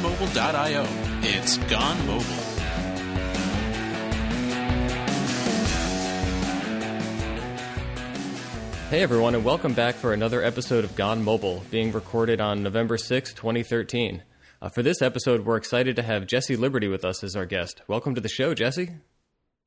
gonemobile.io. It's Gone Mobile. Hey everyone, and welcome back for another episode of Gone Mobile, being recorded on November 6, 2013. Uh, for this episode, we're excited to have Jesse Liberty with us as our guest. Welcome to the show, Jesse.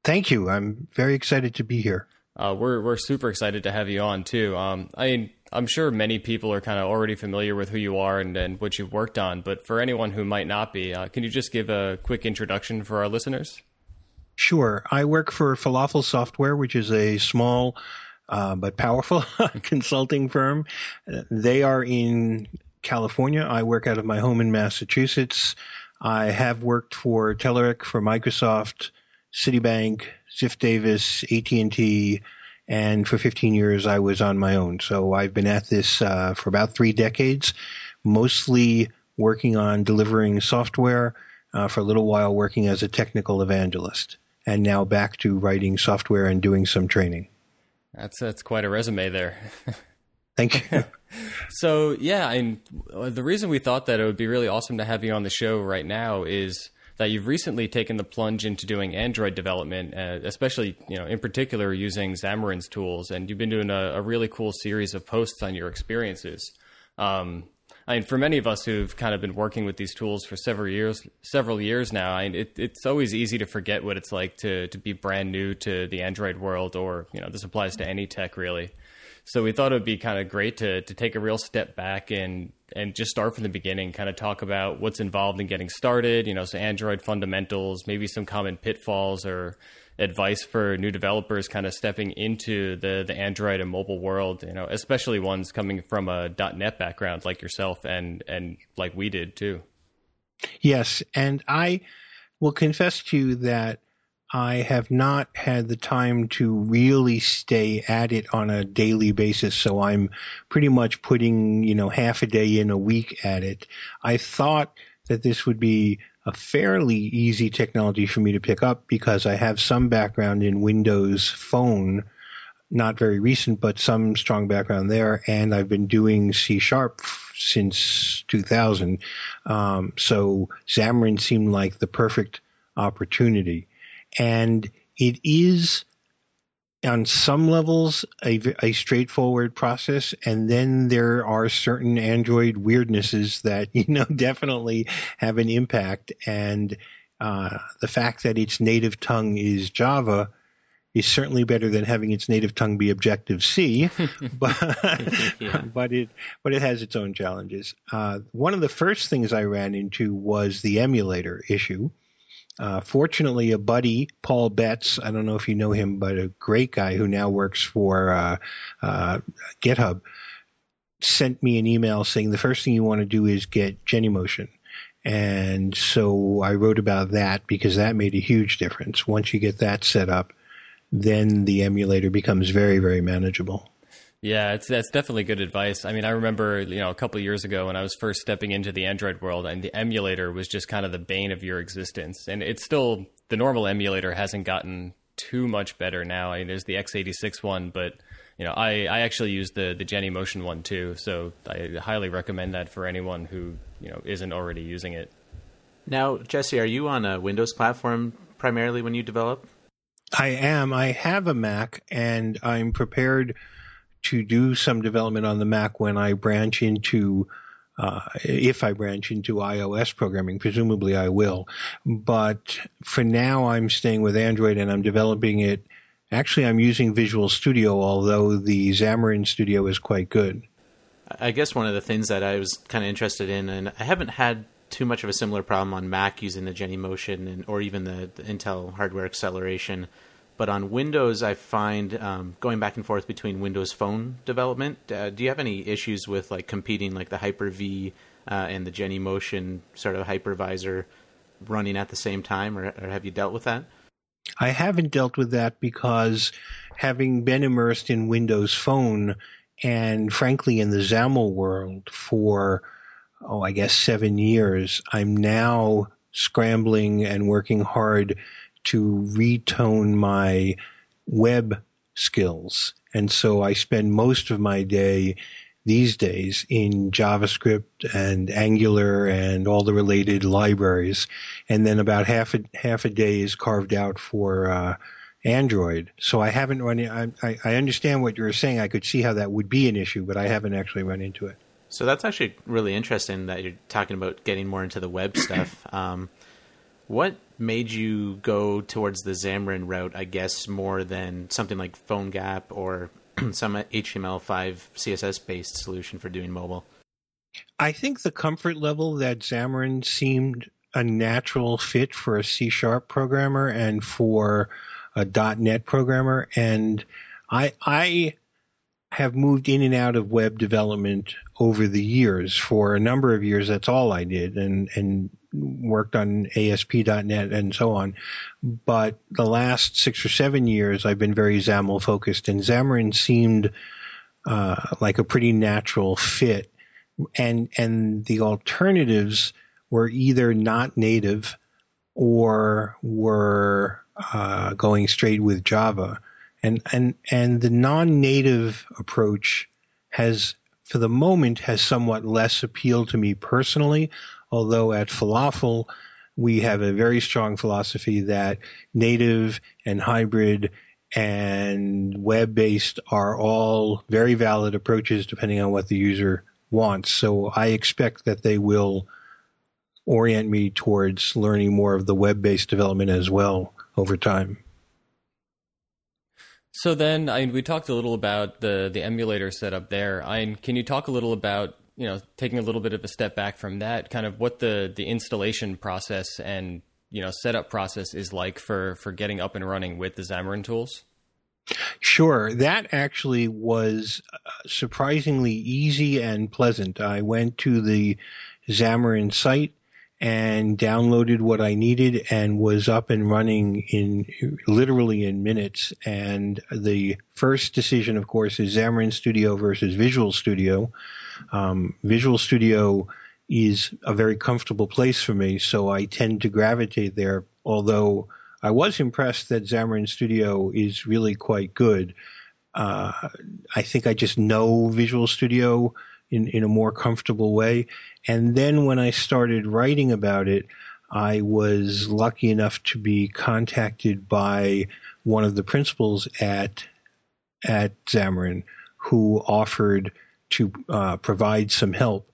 Thank you. I'm very excited to be here. Uh, we're we're super excited to have you on too. Um, I mean, I'm sure many people are kind of already familiar with who you are and, and what you've worked on, but for anyone who might not be, uh, can you just give a quick introduction for our listeners? Sure. I work for Falafel Software, which is a small uh, but powerful consulting firm. They are in California. I work out of my home in Massachusetts. I have worked for Telerik, for Microsoft, Citibank, Ziff Davis, AT&T, and for 15 years I was on my own. So I've been at this uh, for about three decades, mostly working on delivering software, uh, for a little while working as a technical evangelist, and now back to writing software and doing some training. That's that's quite a resume there. Thank you. so yeah, and the reason we thought that it would be really awesome to have you on the show right now is that you've recently taken the plunge into doing Android development, uh, especially you know in particular using Xamarin's tools, and you've been doing a, a really cool series of posts on your experiences. Um, I mean, for many of us who've kind of been working with these tools for several years, several years now, I mean, it, it's always easy to forget what it's like to to be brand new to the Android world, or you know, this applies to any tech really. So we thought it would be kind of great to to take a real step back and and just start from the beginning, kind of talk about what's involved in getting started, you know, so Android fundamentals, maybe some common pitfalls or advice for new developers kind of stepping into the the Android and mobile world, you know, especially ones coming from a .NET background like yourself and and like we did too. Yes, and I will confess to you that I have not had the time to really stay at it on a daily basis. So I'm pretty much putting, you know, half a day in a week at it. I thought that this would be a fairly easy technology for me to pick up because I have some background in Windows Phone, not very recent, but some strong background there. And I've been doing C Sharp since 2000. Um, so Xamarin seemed like the perfect opportunity and it is on some levels a, a, straightforward process. And then there are certain android weirdnesses that you know definitely have an impact. And uh, the fact that its native tongue is java is certainly better than having its native tongue be objective c. But yeah. but it but it has its own challenges. Uh, one of the first things i ran into was the emulator issue uh, fortunately, a buddy, Paul Betts, I don't know if you know him, but a great guy who now works for uh, uh, GitHub, sent me an email saying the first thing you want to do is get Genymotion. And so I wrote about that because that made a huge difference. Once you get that set up, then the emulator becomes very, very manageable. Yeah, it's that's definitely good advice. I mean, I remember you know a couple years ago when I was first stepping into the Android world, and the emulator was just kind of the bane of your existence. And it's still the normal emulator hasn't gotten too much better now. I mean, there's the x86 one, but you know, I, I actually use the the Genymotion one too, so I highly recommend that for anyone who you know isn't already using it. Now, Jesse, are you on a Windows platform primarily when you develop? I am. I have a Mac, and I'm prepared to do some development on the Mac when I branch into uh, if I branch into iOS programming, presumably I will. But for now, I'm staying with Android and I'm developing it. Actually, I'm using Visual Studio, although the Xamarin Studio is quite good. I guess one of the things that I was kind of interested in, and I haven't had too much of a similar problem on Mac using the Genymotion and or even the, the Intel hardware acceleration. But on Windows, I find um, going back and forth between Windows Phone development. Uh, do you have any issues with like competing like the Hyper V uh, and the Genymotion sort of hypervisor running at the same time, or, or have you dealt with that? I haven't dealt with that because having been immersed in Windows Phone and frankly in the XAML world for oh I guess seven years, I'm now scrambling and working hard to retone my web skills. And so I spend most of my day these days in JavaScript and Angular and all the related libraries, and then about half a half a day is carved out for uh, Android. So I haven't run. I, I understand what you're saying. I could see how that would be an issue, but I haven't actually run into it. So that's actually really interesting that you're talking about getting more into the web stuff. Um, what made you go towards the Xamarin route? I guess more than something like PhoneGap or some HTML5 CSS based solution for doing mobile. I think the comfort level that Xamarin seemed a natural fit for a C sharp programmer and for a .NET programmer, and I I have moved in and out of web development over the years. For a number of years, that's all I did, and and worked on ASP.NET and so on. But the last six or seven years, I've been very XAML focused, and Xamarin seemed uh, like a pretty natural fit. And and the alternatives were either not native or were uh, going straight with Java. And and and the non-native approach has for the moment has somewhat less appeal to me personally, although at Falafel we have a very strong philosophy that native and hybrid and web based are all very valid approaches depending on what the user wants. So I expect that they will orient me towards learning more of the web based development as well over time. So then, I we talked a little about the the emulator setup there. I can you talk a little about you know taking a little bit of a step back from that, kind of what the the installation process and you know setup process is like for for getting up and running with the Xamarin tools? Sure, that actually was uh, surprisingly easy and pleasant. I went to the Xamarin site and downloaded what I needed and was up and running in literally in minutes. And the first decision, of course, is Xamarin Studio versus Visual Studio. Um, Visual Studio is a very comfortable place for me, so I tend to gravitate there. Although I was impressed that Xamarin Studio is really quite good. Uh, I think I just know Visual Studio in, in a more comfortable way. And then when I started writing about it, I was lucky enough to be contacted by one of the principals at at Xamarin who offered to uh, provide some help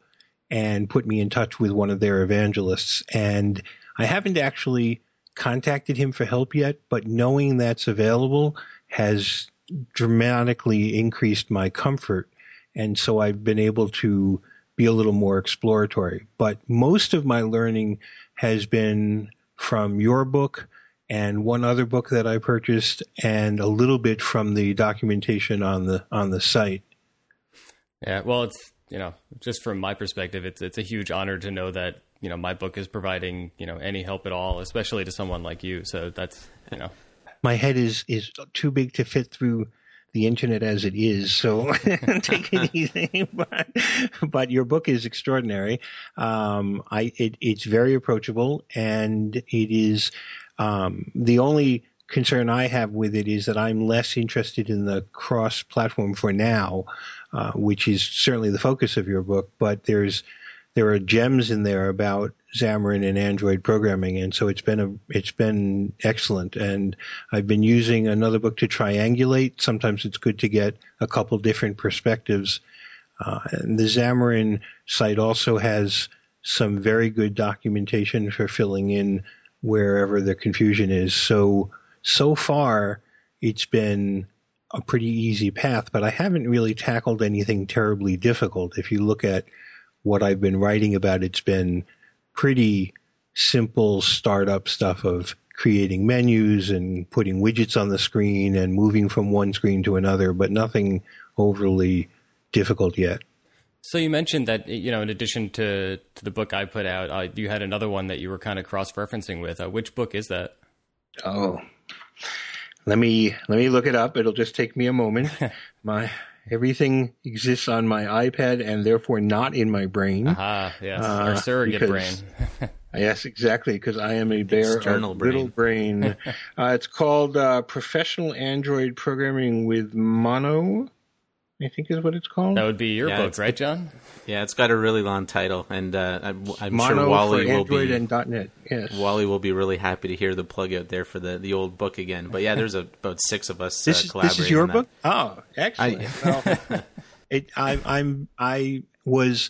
and put me in touch with one of their evangelists. And I haven't actually contacted him for help yet, but knowing that's available has dramatically increased my comfort and so I've been able to be a little more exploratory. But most of my learning has been from your book and one other book that I purchased and a little bit from the documentation on the on the site. Yeah, well, it's you know, just from my perspective, it's it's a huge honor to know that you know my book is providing you know any help at all, especially to someone like you. So that's you know, my head is is too big to fit through the internet as it is. So take it easy. but, but your book is extraordinary. Um, I, it, it's very approachable and it is, um, the only concern I have with it is that I'm less interested in the cross platform for now, uh, which is certainly the focus of your book, but there's, there are gems in there about Xamarin and Android programming, and so it's been a it's been excellent. And I've been using another book to triangulate. Sometimes it's good to get a couple different perspectives. Uh, and the Xamarin site also has some very good documentation for filling in wherever the confusion is. So so far, it's been a pretty easy path, but I haven't really tackled anything terribly difficult. If you look at what I've been writing about, it's been pretty simple startup stuff of creating menus and putting widgets on the screen and moving from one screen to another, but nothing overly difficult yet. So you mentioned that you know, in addition to, to the book I put out, uh, you had another one that you were kind of cross referencing with. Uh, which book is that? Oh, let me let me look it up. It'll just take me a moment. My Everything exists on my iPad and therefore not in my brain. Aha, yes, uh, our surrogate because, brain. yes, exactly, because I am a bear External brain. little brain. uh, it's called uh, Professional Android Programming with Mono. I think is what it's called. That would be your Yeah, book, right, John? Yeah, it's got a really long title, and uh, I'm, I'm Mono sure Wally for will Android be and .NET. Yes. Wally will be really happy to hear the plug out there for the, the old book again. But yeah, there's a, about six of us this uh, is collaborating. this is your on that. book. Oh, excellent. well, it, I, I'm I was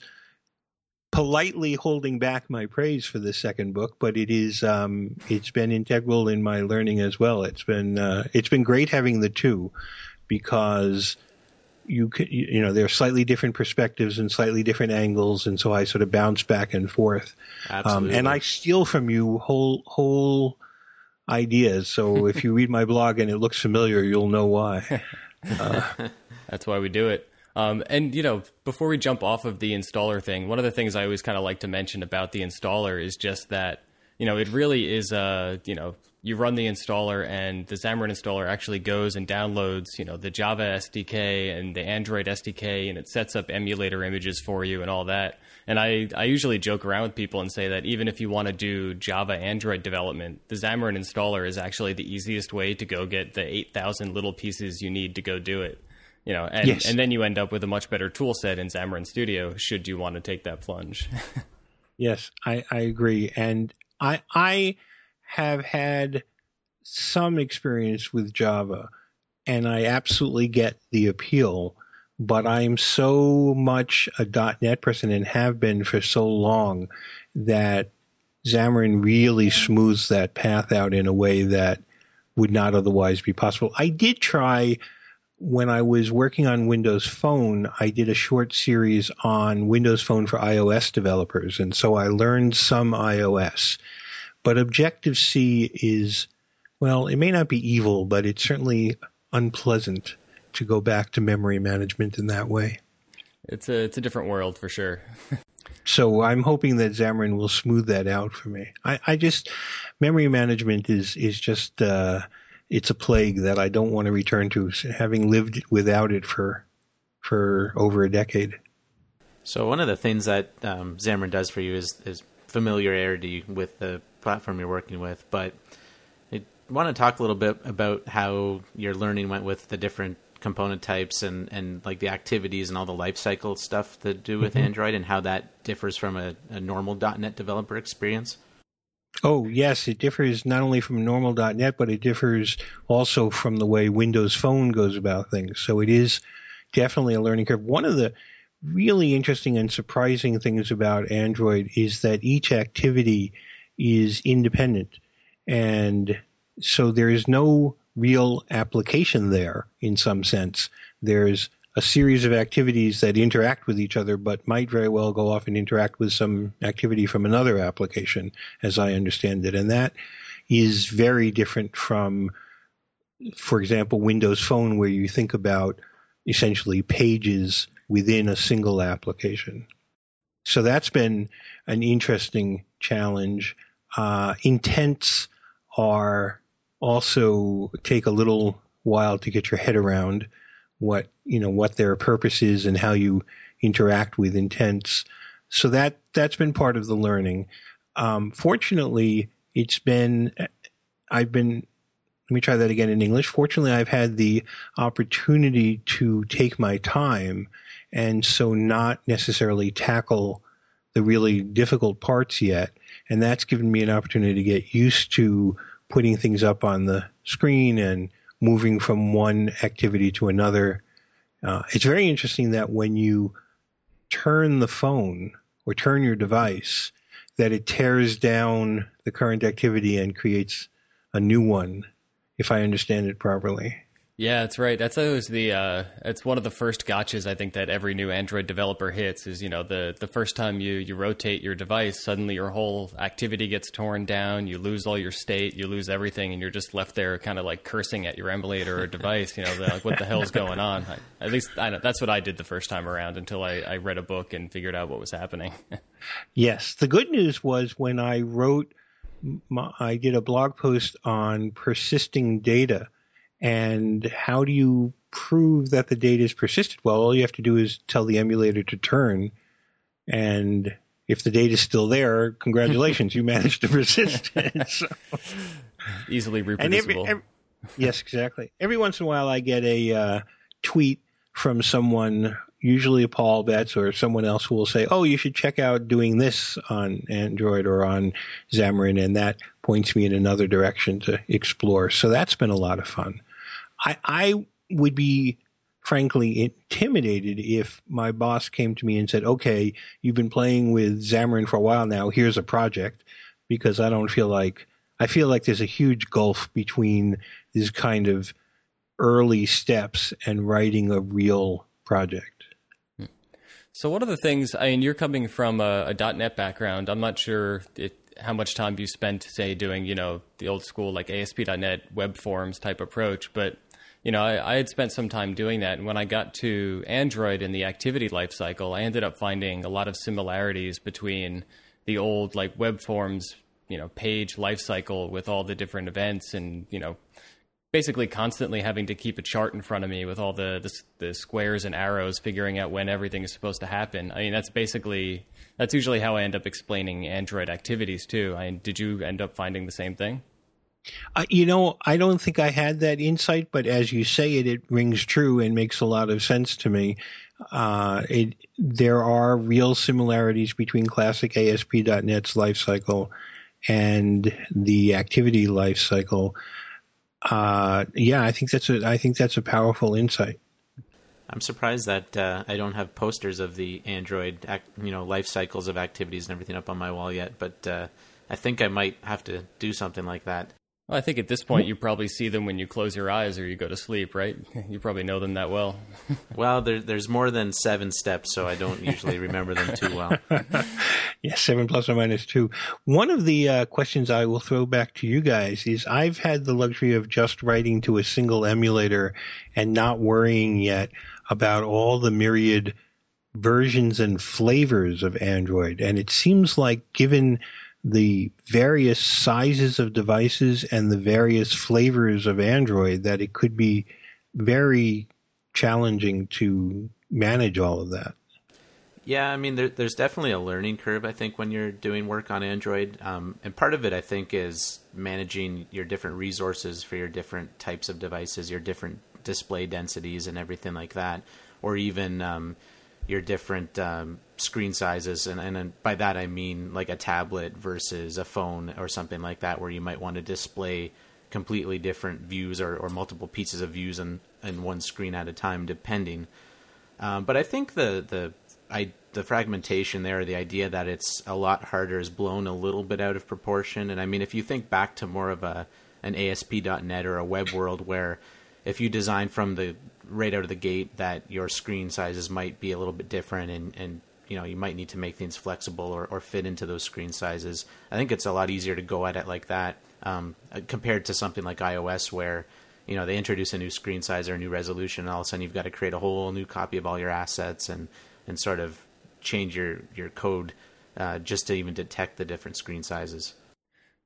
politely holding back my praise for the second book, but it is um, it's been integral in my learning as well. It's been uh, it's been great having the two because you could you know there are slightly different perspectives and slightly different angles, and so I sort of bounce back and forth. Um, and I steal from you whole whole ideas. So if you read my blog and it looks familiar, you'll know why. That's why we do it. Um, and you know, before we jump off of the installer thing, one of the things I always kind of like to mention about the installer is just that you know it really is a you know you run the installer and the Xamarin installer actually goes and downloads you know the Java SDK and the Android SDK and it sets up emulator images for you and all that. And I, I usually joke around with people and say that even if you want to do Java Android development, the Xamarin installer is actually the easiest way to go get the 8,000 little pieces you need to go do it you know, and, Yes. and then you end up with a much better tool set in Xamarin Studio should you want to take that plunge. Yes, I, I agree. And I I have had some experience with Java and I absolutely get the appeal, but I'm so much a .NET person and have been for so long that Xamarin really smooths that path out in a way that would not otherwise be possible. I did try when I was working on Windows Phone, I did a short series on Windows Phone for iOS developers, and so I learned some iOS. But Objective C is, well, it may not be evil, but it's certainly unpleasant to go back to memory management in that way. it's a it's a different world for sure. So I'm hoping that Xamarin will smooth that out for me. I, I just memory management is is just uh, it's a plague that I don't want to return to, having lived without it for for over a decade. So one of the things that um, Xamarin does for you is, is familiarity with the platform you're working with. But I want to talk a little bit about how your learning went with the different component types and, and like the activities and all the lifecycle stuff to do with mm-hmm. Android and how that differs from a, a normal .NET developer experience. Oh yes, it differs not only from normal.net, but it differs also from the way Windows Phone goes about things. So it is definitely a learning curve. One of the really interesting and surprising things about Android is that each activity is independent. And so there is no real application there in some sense. There's a series of activities that interact with each other, but might very well go off and interact with some activity from another application, as I understand it. And that is very different from, for example, Windows Phone, where you think about essentially pages within a single application. So that's been an interesting challenge. Uh, intents are also take a little while to get your head around what you know what their purpose is and how you interact with intents. So that that's been part of the learning. Um, fortunately, it's been I've been let me try that again in English. Fortunately, I've had the opportunity to take my time and so not necessarily tackle the really difficult parts yet. And that's given me an opportunity to get used to putting things up on the screen and moving from one activity to another. Uh, it's very interesting that when you turn the phone or turn your device, that it tears down the current activity and creates a new one, if I understand it properly. Yeah, that's right. That's always the uh, it's one of the first gotchas I think that every new Android developer hits is you know the the first time you you rotate your device, suddenly your whole activity gets torn down. You lose all your state, you lose everything, and you're just left there kind of like cursing at your emulator or device. You know, like what the hell's going on? I, at least I know, that's what I did the first time around until I, I read a book and figured out what was happening. Yes. The good news was when I wrote, my, I did a blog post on persisting data and how do you prove that the data is persisted? Well, all you have to do is tell the emulator to turn and if the data is still there, congratulations, you managed to persist it. So, Easily and every, reproducible. every, yes, exactly. Every once in a while I get a uh, tweet from someone, usually Paul Betts or someone else who will say, "Oh, you should check out doing this on Android or on Xamarin," and that points me in another direction to explore. So that's been a lot of fun. I, I would be frankly intimidated if my boss came to me and said, "Okay, you've been playing with Xamarin for a while now. Here's a project," because I don't feel like I feel like there's a huge gulf between these kind of early steps and writing a real project. So, what are the things? I mean, you're coming from a, a .NET background. I'm not sure it, how much time you spent, say, doing you know the old school like ASP.NET web forms type approach, but you know, I, I, had spent some time doing that. And when I got to Android in the activity lifecycle, I ended up finding a lot of similarities between the old like web forms, you know, page lifecycle with all the different events and, you know, basically constantly having to keep a chart in front of me with all the, the, the squares and arrows, figuring out when everything is supposed to happen. I mean, that's basically that's usually how I end up explaining Android activities too. I did you end up finding the same thing? Uh, you know, I don't think I had that insight, but as you say it, it rings true and makes a lot of sense to me. Uh, it, there are real similarities between classic ASP.NET's lifecycle and the activity lifecycle. Uh, yeah, I think that's a I think that's a powerful insight. I'm surprised that uh, I don't have posters of the Android, you know, life cycles of activities and everything up on my wall yet. But uh, I think I might have to do something like that. Well, I think at this point you probably see them when you close your eyes or you go to sleep, right? You probably know them that well. well, there, there's more than seven steps, so I don't usually remember them too well. yeah, seven plus or minus two. One of the uh, questions I will throw back to you guys is I've had the luxury of just writing to a single emulator and not worrying yet about all the myriad versions and flavors of Android. And it seems like given – the various sizes of devices and the various flavors of Android that it could be very challenging to manage all of that. Yeah, I mean, there, there's definitely a learning curve, I think, when you're doing work on Android. Um, and part of it, I think, is managing your different resources for your different types of devices, your different display densities, and everything like that. Or even um, your different um, screen sizes, and, and by that I mean like a tablet versus a phone or something like that, where you might want to display completely different views or, or multiple pieces of views in, in one screen at a time, depending. Um, but I think the the I, the fragmentation there, the idea that it's a lot harder, is blown a little bit out of proportion. And I mean, if you think back to more of a an ASP.NET or a web world where if you design from the right out of the gate that your screen sizes might be a little bit different and, and you know you might need to make things flexible or, or fit into those screen sizes. I think it's a lot easier to go at it like that um, compared to something like iOS where you know they introduce a new screen size or a new resolution and all of a sudden you've got to create a whole new copy of all your assets and and sort of change your your code uh, just to even detect the different screen sizes.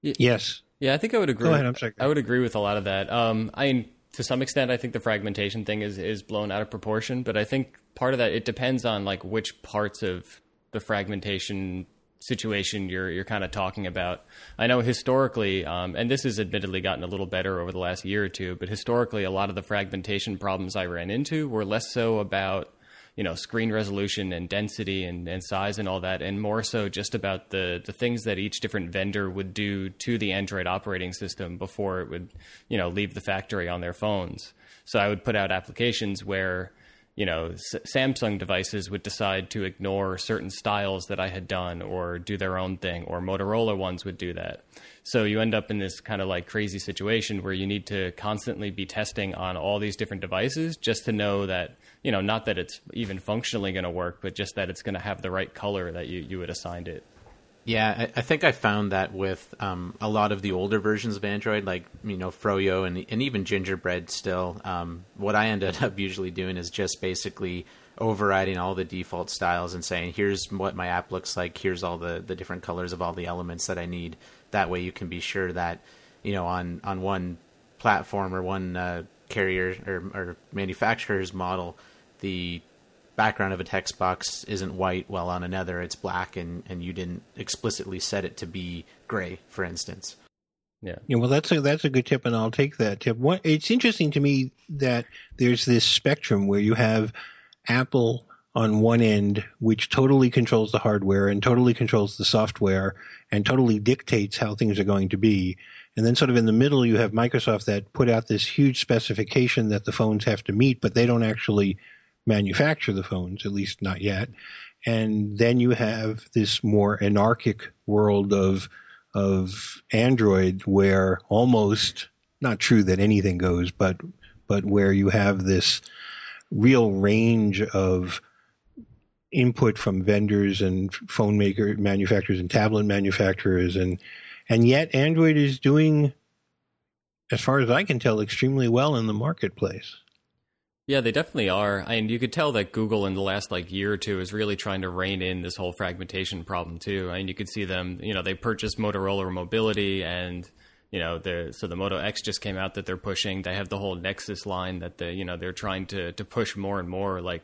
Yes. Yeah, I think I would agree. Ahead, I would agree with a lot of that. Um, I to some extent, I think the fragmentation thing is is blown out of proportion. But I think part of that it depends on like which parts of the fragmentation situation you're you're kind of talking about. I know historically, um, and this has admittedly gotten a little better over the last year or two, but historically, a lot of the fragmentation problems I ran into were less so about you know screen resolution and density and, and size and all that, and more so just about the the things that each different vendor would do to the Android operating system before it would you know leave the factory on their phones. So I would put out applications where you know S- Samsung devices would decide to ignore certain styles that I had done or do their own thing, or Motorola ones would do that. So you end up in this kind of like crazy situation where you need to constantly be testing on all these different devices just to know that you know, not that it's even functionally going to work, but just that it's going to have the right color that you, you had assigned it. Yeah, I, I think I found that with um, a lot of the older versions of Android, like you know Froyo and and even Gingerbread. Still, um, what I ended up usually doing is just basically overriding all the default styles and saying, "Here's what my app looks like. Here's all the the different colors of all the elements that I need." That way, you can be sure that you know on on one platform or one uh, carrier or, or manufacturer's model the background of a text box isn't white while on another it's black and, and you didn't explicitly set it to be gray, for instance. Yeah. Yeah, well, that's a that's a good tip, and I'll take that tip. What, it's interesting to me that there's this spectrum where you have Apple on one end, which totally controls the hardware and totally controls the software and totally dictates how things are going to be. And then sort of in the middle, you have Microsoft that put out this huge specification that the phones have to meet, but they don't actually manufacture the phones, at least not yet. And then you have this more anarchic world of of Android where almost not true that anything goes, but but where you have this real range of input from vendors and phone maker manufacturers and tablet manufacturers and and yet Android is doing as far as I can tell extremely well in the marketplace. Yeah, they definitely are. I mean, you could tell that Google in the last like year or two is really trying to rein in this whole fragmentation problem too. I mean, you could see them. You know, they purchased Motorola Mobility, and you know, the so the Moto X just came out that they're pushing. They have the whole Nexus line that they you know they're trying to to push more and more. Like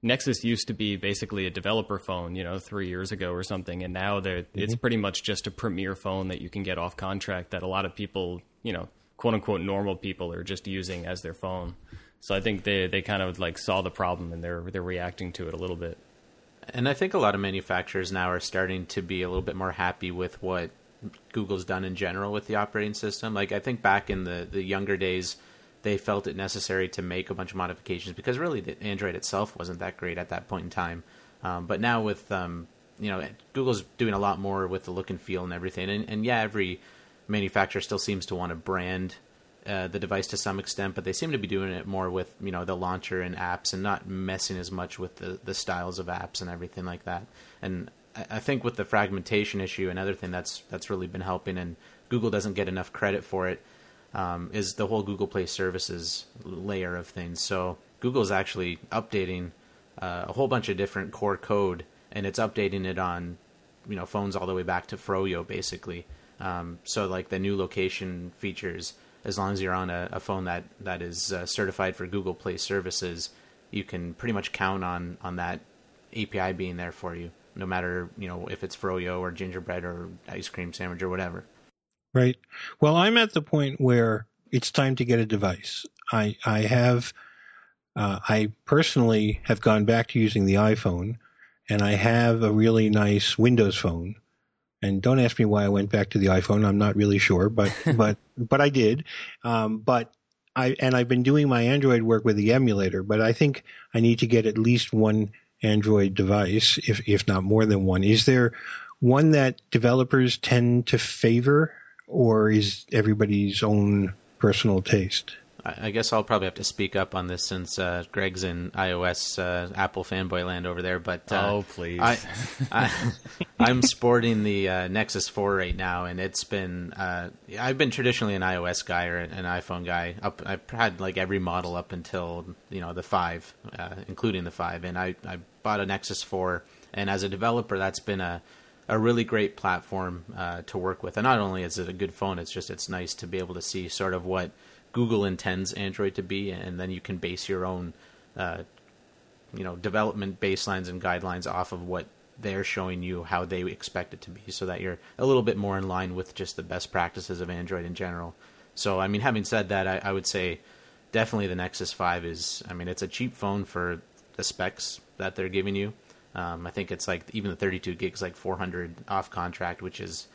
Nexus used to be basically a developer phone, you know, three years ago or something, and now they're mm-hmm. it's pretty much just a premier phone that you can get off contract that a lot of people, you know, quote unquote normal people are just using as their phone. So I think they they kind of like saw the problem and they're they're reacting to it a little bit. And I think a lot of manufacturers now are starting to be a little bit more happy with what Google's done in general with the operating system. Like I think back in the the younger days, they felt it necessary to make a bunch of modifications because really the Android itself wasn't that great at that point in time. Um, but now with um, you know Google's doing a lot more with the look and feel and everything, and, and yeah, every manufacturer still seems to want to brand uh, the device to some extent, but they seem to be doing it more with you know the launcher and apps, and not messing as much with the the styles of apps and everything like that. And I, I think with the fragmentation issue, another thing that's that's really been helping, and Google doesn't get enough credit for it, um, is the whole Google Play Services layer of things. So Google is actually updating uh, a whole bunch of different core code, and it's updating it on you know phones all the way back to Froyo, basically. Um, so like the new location features as long as you're on a, a phone that that is uh, certified for Google Play services, you can pretty much count on on that API being there for you, no matter you know if it's froyo or gingerbread or ice cream sandwich or whatever. Right. Well, I'm at the point where it's time to get a device. I I have uh, I personally have gone back to using the iPhone, and I have a really nice Windows phone and don't ask me why I went back to the iPhone. I'm not really sure, but but but I did. Um, but I and I've been doing my Android work with the emulator, but I think I need to get at least one Android device, if if not more than one. Is there one that developers tend to favor, or is everybody's own personal taste? I guess I'll probably have to speak up on this since uh, Greg's in iOS uh, Apple fanboy land over there. But uh, oh, please, I, am sporting the uh, Nexus 4 right now, and it's been uh, I've been traditionally an iOS guy or an iPhone guy. Up, I've had like every model up until you know the five, uh, including the five, and I, I bought a Nexus 4, and as a developer, that's been a a really great platform to work with. And not only is it a good phone, it's just it's nice to be able to see sort of what Google intends Android to be, and then you can base your own, uh, you know, development baselines and guidelines off of what they're showing you how they expect it to be, so that you're a little bit more in line with just the best practices of Android in general. So, I mean, having said that, I, I would say definitely the Nexus Five is. I mean, it's a cheap phone for the specs that they're giving you. Um, I think it's like even the 32 gigs like 400 off contract, which is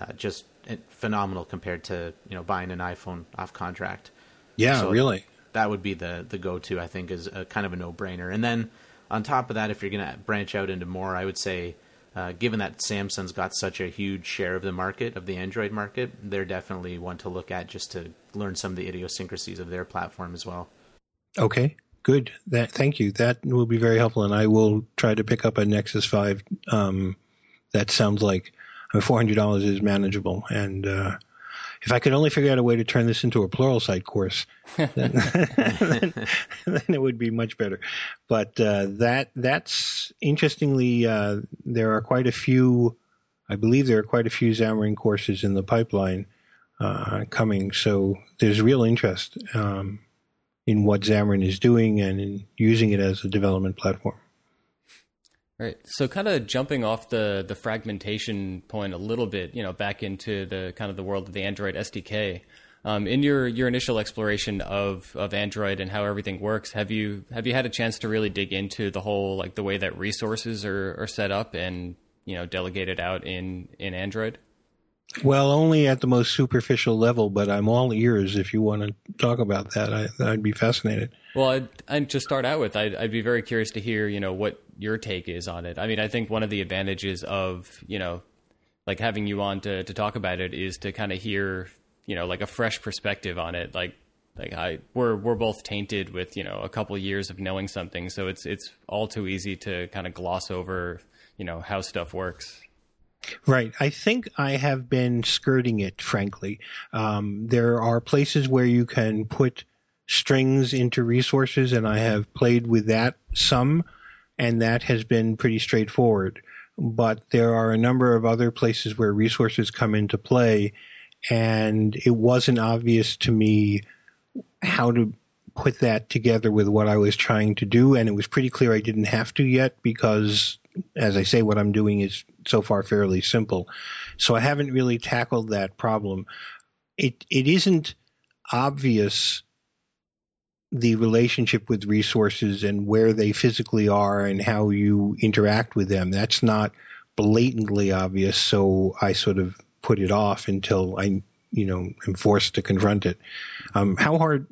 uh, just phenomenal compared to you know buying an iPhone off contract. Yeah, so really. That would be the the go to. I think is a, kind of a no brainer. And then on top of that, if you're going to branch out into more, I would say. Uh, given that Samsung's got such a huge share of the market of the Android market, they're definitely one to look at just to learn some of the idiosyncrasies of their platform as well. Okay, good. That thank you. That will be very helpful, and I will try to pick up a Nexus Five. Um, that sounds like four hundred dollars is manageable. And uh, if I could only figure out a way to turn this into a plural Pluralsight course, then, then, then, it would be much better. But uh, that that's interestingly, uh, there are quite a few. I believe there are quite a few Xamarin courses in the pipeline uh, coming, so there's real interest um, in what Xamarin is doing and in using it as a development platform. Right. So kind of jumping off the the fragmentation point a little bit, you know, back into the kind of the world of the Android SDK. Um, in your your initial exploration of of Android and how everything works, have you have you had a chance to really dig into the whole like the way that resources are, are set up and you know delegated out in in Android? Well, only at the most superficial level, but I'm all ears if you want to talk about that. I, would be fascinated. Well, I'd, to start out with, I'd, I'd, be very curious to hear, you know, what your take is on it. I mean, I think one of the advantages of, you know, like having you on to, to talk about it is to kind of hear, you know, like a fresh perspective on it. Like, like I, we're we're both tainted with, you know, a couple years of knowing something, so it's it's all too easy to kind of gloss over, you know, how stuff works. Right. I think I have been skirting it, frankly. Um, there are places where you can put strings into resources, and I have played with that some, and that has been pretty straightforward. But there are a number of other places where resources come into play, and it wasn't obvious to me how to put that together with what I was trying to do, and it was pretty clear I didn't have to yet because, as I say, what I'm doing is so far fairly simple. So I haven't really tackled that problem. It it isn't obvious the relationship with resources and where they physically are and how you interact with them. That's not blatantly obvious, so I sort of put it off until I, you know, am forced to confront it. Um, how hard,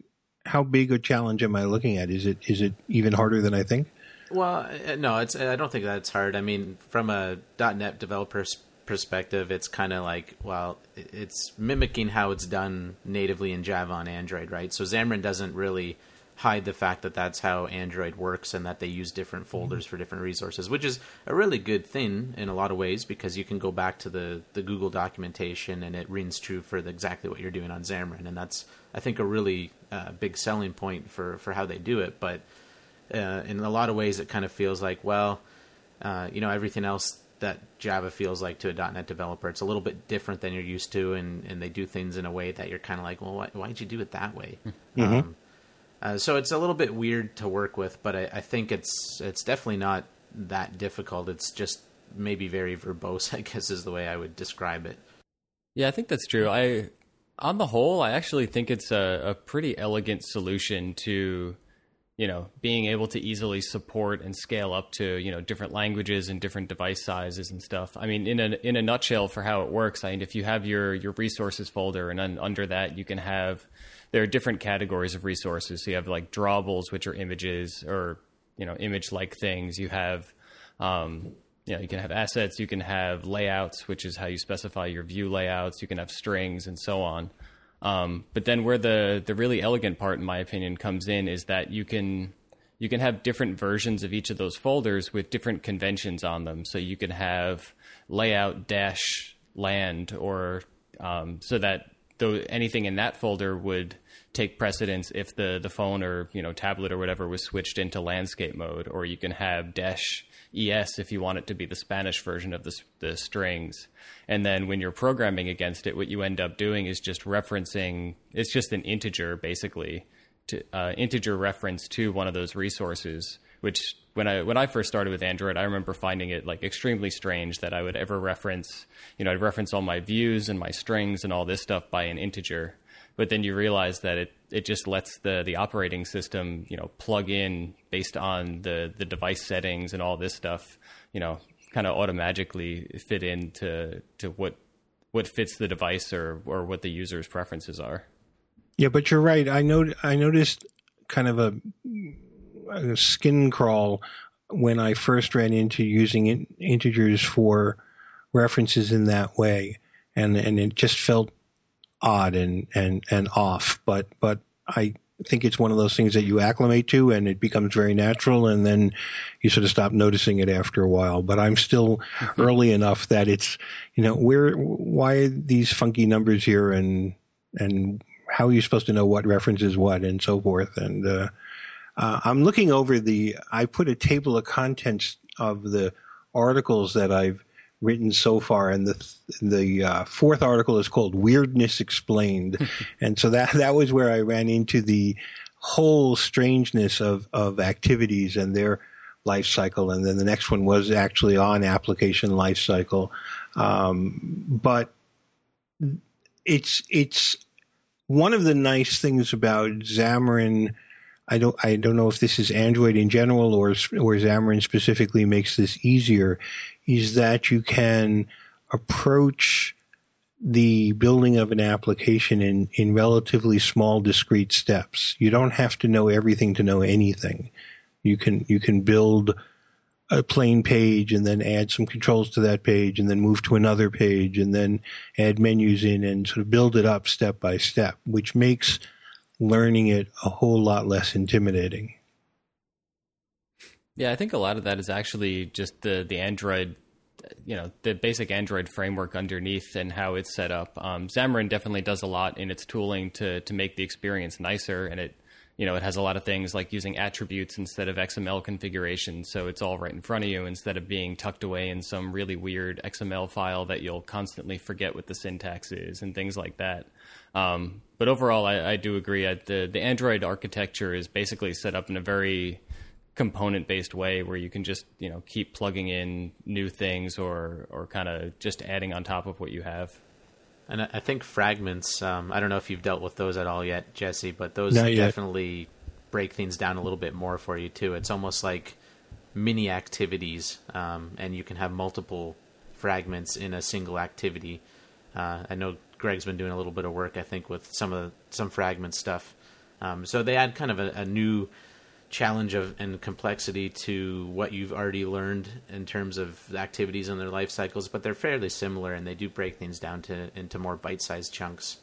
how big a challenge am I looking at? Is it is it even harder than I think? Well, uh, no, it's. I don't think that's hard. I mean, from a .NET developer's perspective, it's kind of like, well, it's mimicking how it's done natively in Java on Android, right? So Xamarin doesn't really hide the fact that that's how Android works and that they use different folders for different resources, which is a really good thing in a lot of ways because you can go back to the, the Google documentation and it rings true for the, exactly what you're doing on Xamarin. And that's, I think, a really uh, big selling point for, for how they do it. But uh, in a lot of ways, it kind of feels like, well, uh, you know, everything else that Java feels like to a .NET developer. It's a little bit different than you're used to, and, and they do things in a way that you're kind of like, well, why, why did you do it that way? Mm-hmm. Um, uh, so it's a little bit weird to work with, but I, I, think it's it's definitely not that difficult. It's just maybe very verbose, I guess is the way I would describe it. Yeah, I think that's true. I on the whole, I actually think it's a, a pretty elegant solution to you know, being able to easily support and scale up to, you know, different languages and different device sizes and stuff. I mean, in a in a nutshell for how it works, I mean, if you have your your resources folder and under that you can have there are different categories of resources. So you have like drawables, which are images or, you know, image like things. You have um, you know, you can have assets, you can have layouts, which is how you specify your view layouts, you can have strings and so on. Um, but then where the the really elegant part, in my opinion, comes in is that you can you can have different versions of each of those folders with different conventions on them. So you can have layout dash land, or um, so that though anything in that folder would take precedence if the the phone or you know tablet or whatever was switched into landscape mode, or you can have dash es if you want it to be the Spanish version of the, the strings. And then when you're programming against it, what you end up doing is just referencing, it's just an integer basically, to uh, integer reference to one of those resources. Which when I when I first started with Android, I remember finding it like extremely strange that I would ever reference, you know, I'd reference all my views and my strings and all this stuff by an integer but then you realize that it, it just lets the, the operating system you know plug in based on the, the device settings and all this stuff you know kind of automatically fit into to what what fits the device or or what the user's preferences are. Yeah, but you're right. I know I noticed kind of a, a skin crawl when I first ran into using in, integers for references in that way, and and it just felt odd and and and off. But but I think it's one of those things that you acclimate to and it becomes very natural and then you sort of stop noticing it after a while but i'm still mm-hmm. early enough that it's you know where why are these funky numbers here and and how are you supposed to know what references what and so forth and uh, uh, i'm looking over the i put a table of contents of the articles that i've written so far, and the the uh, fourth article is called "Weirdness Explained," and so that that was where I ran into the whole strangeness of of activities, and their life cycle, and then the next one was actually on application lifecycle. Um, but it's it's one of the nice things about Xamarin. I don't I don't know if this is Android in general or or Xamarin specifically makes this easier, is that you can approach the building of an application in, in relatively small discrete steps. You don't have to know everything to know anything. You can you can build a plain page and then add some controls to that page and then move to another page and then add menus in and sort of build it up step by step, which makes learning it a whole lot less intimidating. Yeah, I think a lot of that is actually just the the Android you know the basic Android framework underneath and how it's set up. Um, Xamarin definitely does a lot in its tooling to to make the experience nicer, and it you know it has a lot of things like using attributes instead of XML configuration, so it's all right in front of you instead of being tucked away in some really weird XML file that you'll constantly forget what the syntax is and things like that. Um, but overall, I, I do agree. I, the the Android architecture is basically set up in a very component based way where you can just you know keep plugging in new things or or kind of just adding on top of what you have. And i think fragments um, i don't know if you've dealt with those at all yet jesse but those definitely break things down a little bit more for you too. It's almost like mini activities um, and you can have multiple fragments in a single activity. Uh, i know greg's been doing a little bit of work i think with some of the, some fragment stuff um, so they add kind of a, a new challenge of and complexity to what you've already learned in terms of activities and their life cycles, but they're fairly similar and they do break things down to into more bite-sized chunks.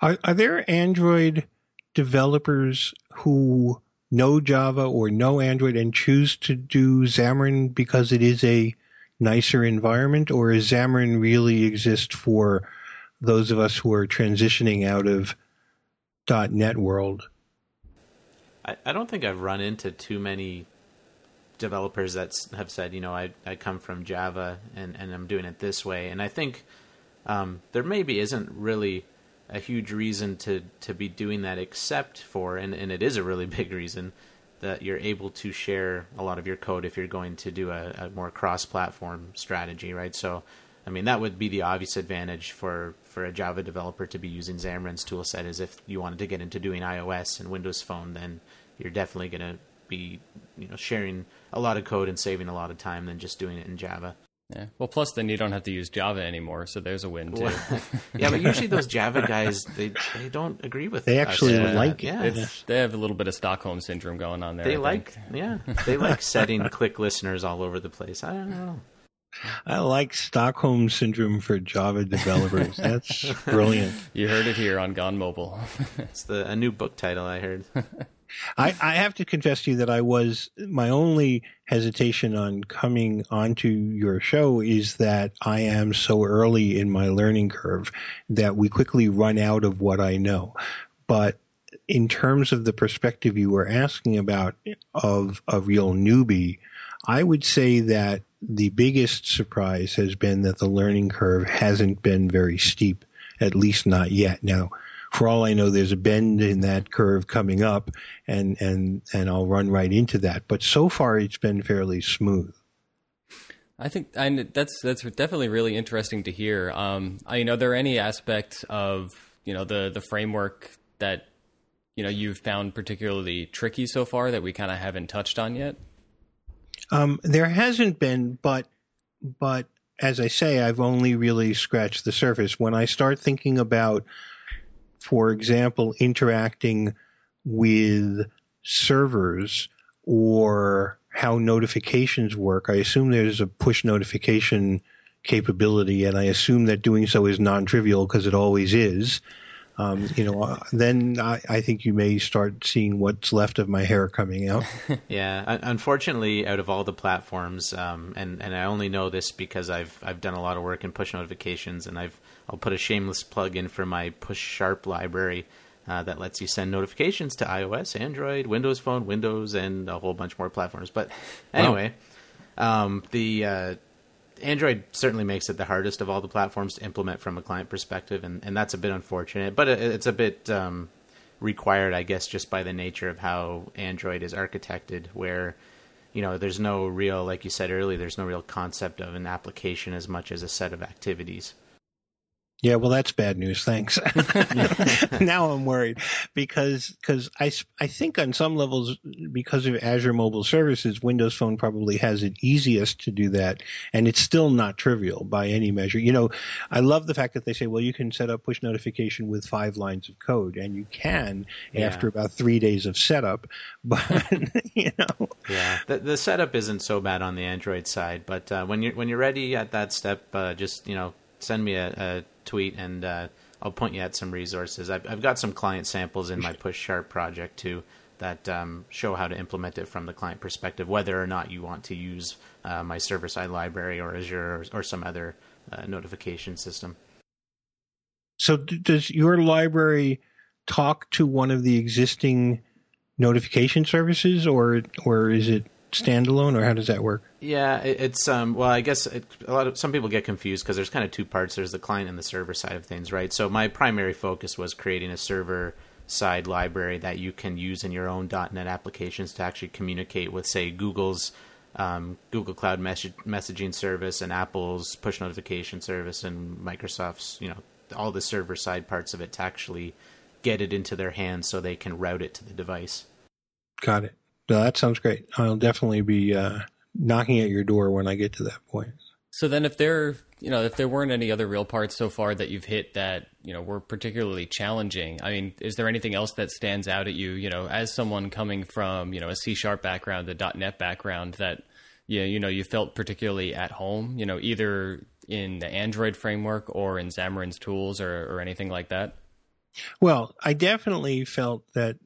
Are, are there Android developers who know Java or know Android and choose to do Xamarin because it is a nicer environment, or is Xamarin really exist for those of us who are transitioning out of .NET world? I, I don't think I've run into too many developers that have said, you know, I, I come from Java and, and I'm doing it this way. And I think um, there maybe isn't really a huge reason to, to be doing that except for, and, and it is a really big reason, that you're able to share a lot of your code if you're going to do a, a more cross platform strategy, right? So, I mean, that would be the obvious advantage for, for a Java developer to be using Xamarin's toolset is if you wanted to get into doing iOS and Windows Phone, then you're definitely going to be you know sharing a lot of code and saving a lot of time than just doing it in Java. Yeah. Well, plus then you don't have to use Java anymore, so there's a win too. yeah, but usually those Java guys they they don't agree with. They actually us. like yeah. it. Yeah, they have a little bit of Stockholm syndrome going on there. They I like think. yeah, they like setting click listeners all over the place. I don't know. I like Stockholm syndrome for Java developers. That's brilliant. You heard it here on Gone Mobile. it's the a new book title I heard. I, I have to confess to you that I was my only hesitation on coming onto your show is that I am so early in my learning curve that we quickly run out of what I know. But in terms of the perspective you were asking about of a real newbie, I would say that the biggest surprise has been that the learning curve hasn't been very steep, at least not yet. Now, for all I know, there's a bend in that curve coming up, and and and I'll run right into that. But so far, it's been fairly smooth. I think that's that's definitely really interesting to hear. Um, I, you know, are there any aspects of you know the the framework that you know you've found particularly tricky so far that we kind of haven't touched on yet? Um, there hasn't been, but but as I say, I've only really scratched the surface. When I start thinking about for example, interacting with servers or how notifications work, I assume there's a push notification capability, and I assume that doing so is non-trivial because it always is. Um, you know, uh, then I, I, think you may start seeing what's left of my hair coming out. yeah, unfortunately, out of all the platforms, um, and and I only know this because I've I've done a lot of work in push notifications, and I've I'll put a shameless plug in for my PushSharp library uh, that lets you send notifications to iOS, Android, Windows Phone, Windows, and a whole bunch more platforms. But anyway, wow. um, the uh, Android certainly makes it the hardest of all the platforms to implement from a client perspective, and, and that's a bit unfortunate. But it, it's a bit um, required, I guess, just by the nature of how Android is architected, where you know, there's no real, like you said earlier, there's no real concept of an application as much as a set of activities. Yeah, well, that's bad news. Thanks. now I'm worried because because I, I think on some levels because of Azure Mobile Services, Windows Phone probably has it easiest to do that, and it's still not trivial by any measure. You know, I love the fact that they say, well, you can set up push notification with five lines of code, and you can yeah. after about three days of setup. But you know, yeah, the, the setup isn't so bad on the Android side, but uh, when you're when you're ready at that step, uh, just you know send me a, a tweet and uh, I'll point you at some resources. I've, I've, got some client samples in my PushSharp project too that um, show how to implement it from the client perspective, whether or not you want to use uh, my server side library or Azure or, or some other uh, notification system. So, does your library talk to one of the existing notification services, or or is it standalone, or how does that work? Yeah, it, it's um, well, I guess it, a lot of some people get confused because there's kind of two parts. There's the client and the server side of things, right? So my primary focus was creating a server side library that you can use in your own .NET applications to actually communicate with, say, Google's um, Google Cloud message, messaging service and Apple's push notification service and Microsoft's, you know, all the server side parts of it to actually get it into their hands so they can route it to the device. Got it. No, that sounds great. I'll definitely be uh, knocking at your door when I get to that point. So then, if there, you know, if there weren't any other real parts so far that you've hit that you know were particularly challenging, I mean, is there anything else that stands out at you? You know, as someone coming from you know a C sharp background, a .NET background, that you you know you felt particularly at home. You know, either in the Android framework or in Xamarin's tools or, or anything like that. Well, I definitely felt that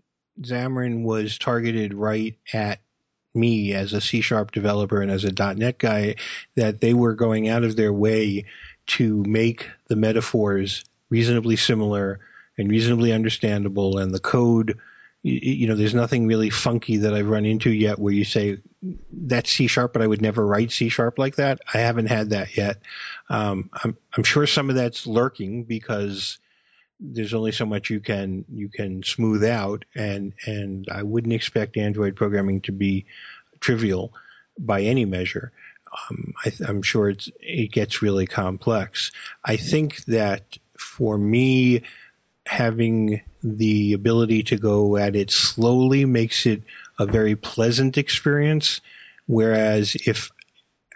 Xamarin was targeted right at me as a C sharp developer and as a .NET guy that they were going out of their way to make the metaphors reasonably similar and reasonably understandable and the code you know there's nothing really funky that I've run into yet where you say that's C sharp but I would never write C sharp like that. I haven't had that yet. Um, I'm I'm sure some of that's lurking because there's only so much you can you can smooth out, and and I wouldn't expect Android programming to be trivial by any measure. Um, I, am sure it gets really complex. I think that for me, having the ability to go at it slowly makes it a very pleasant experience. Whereas if,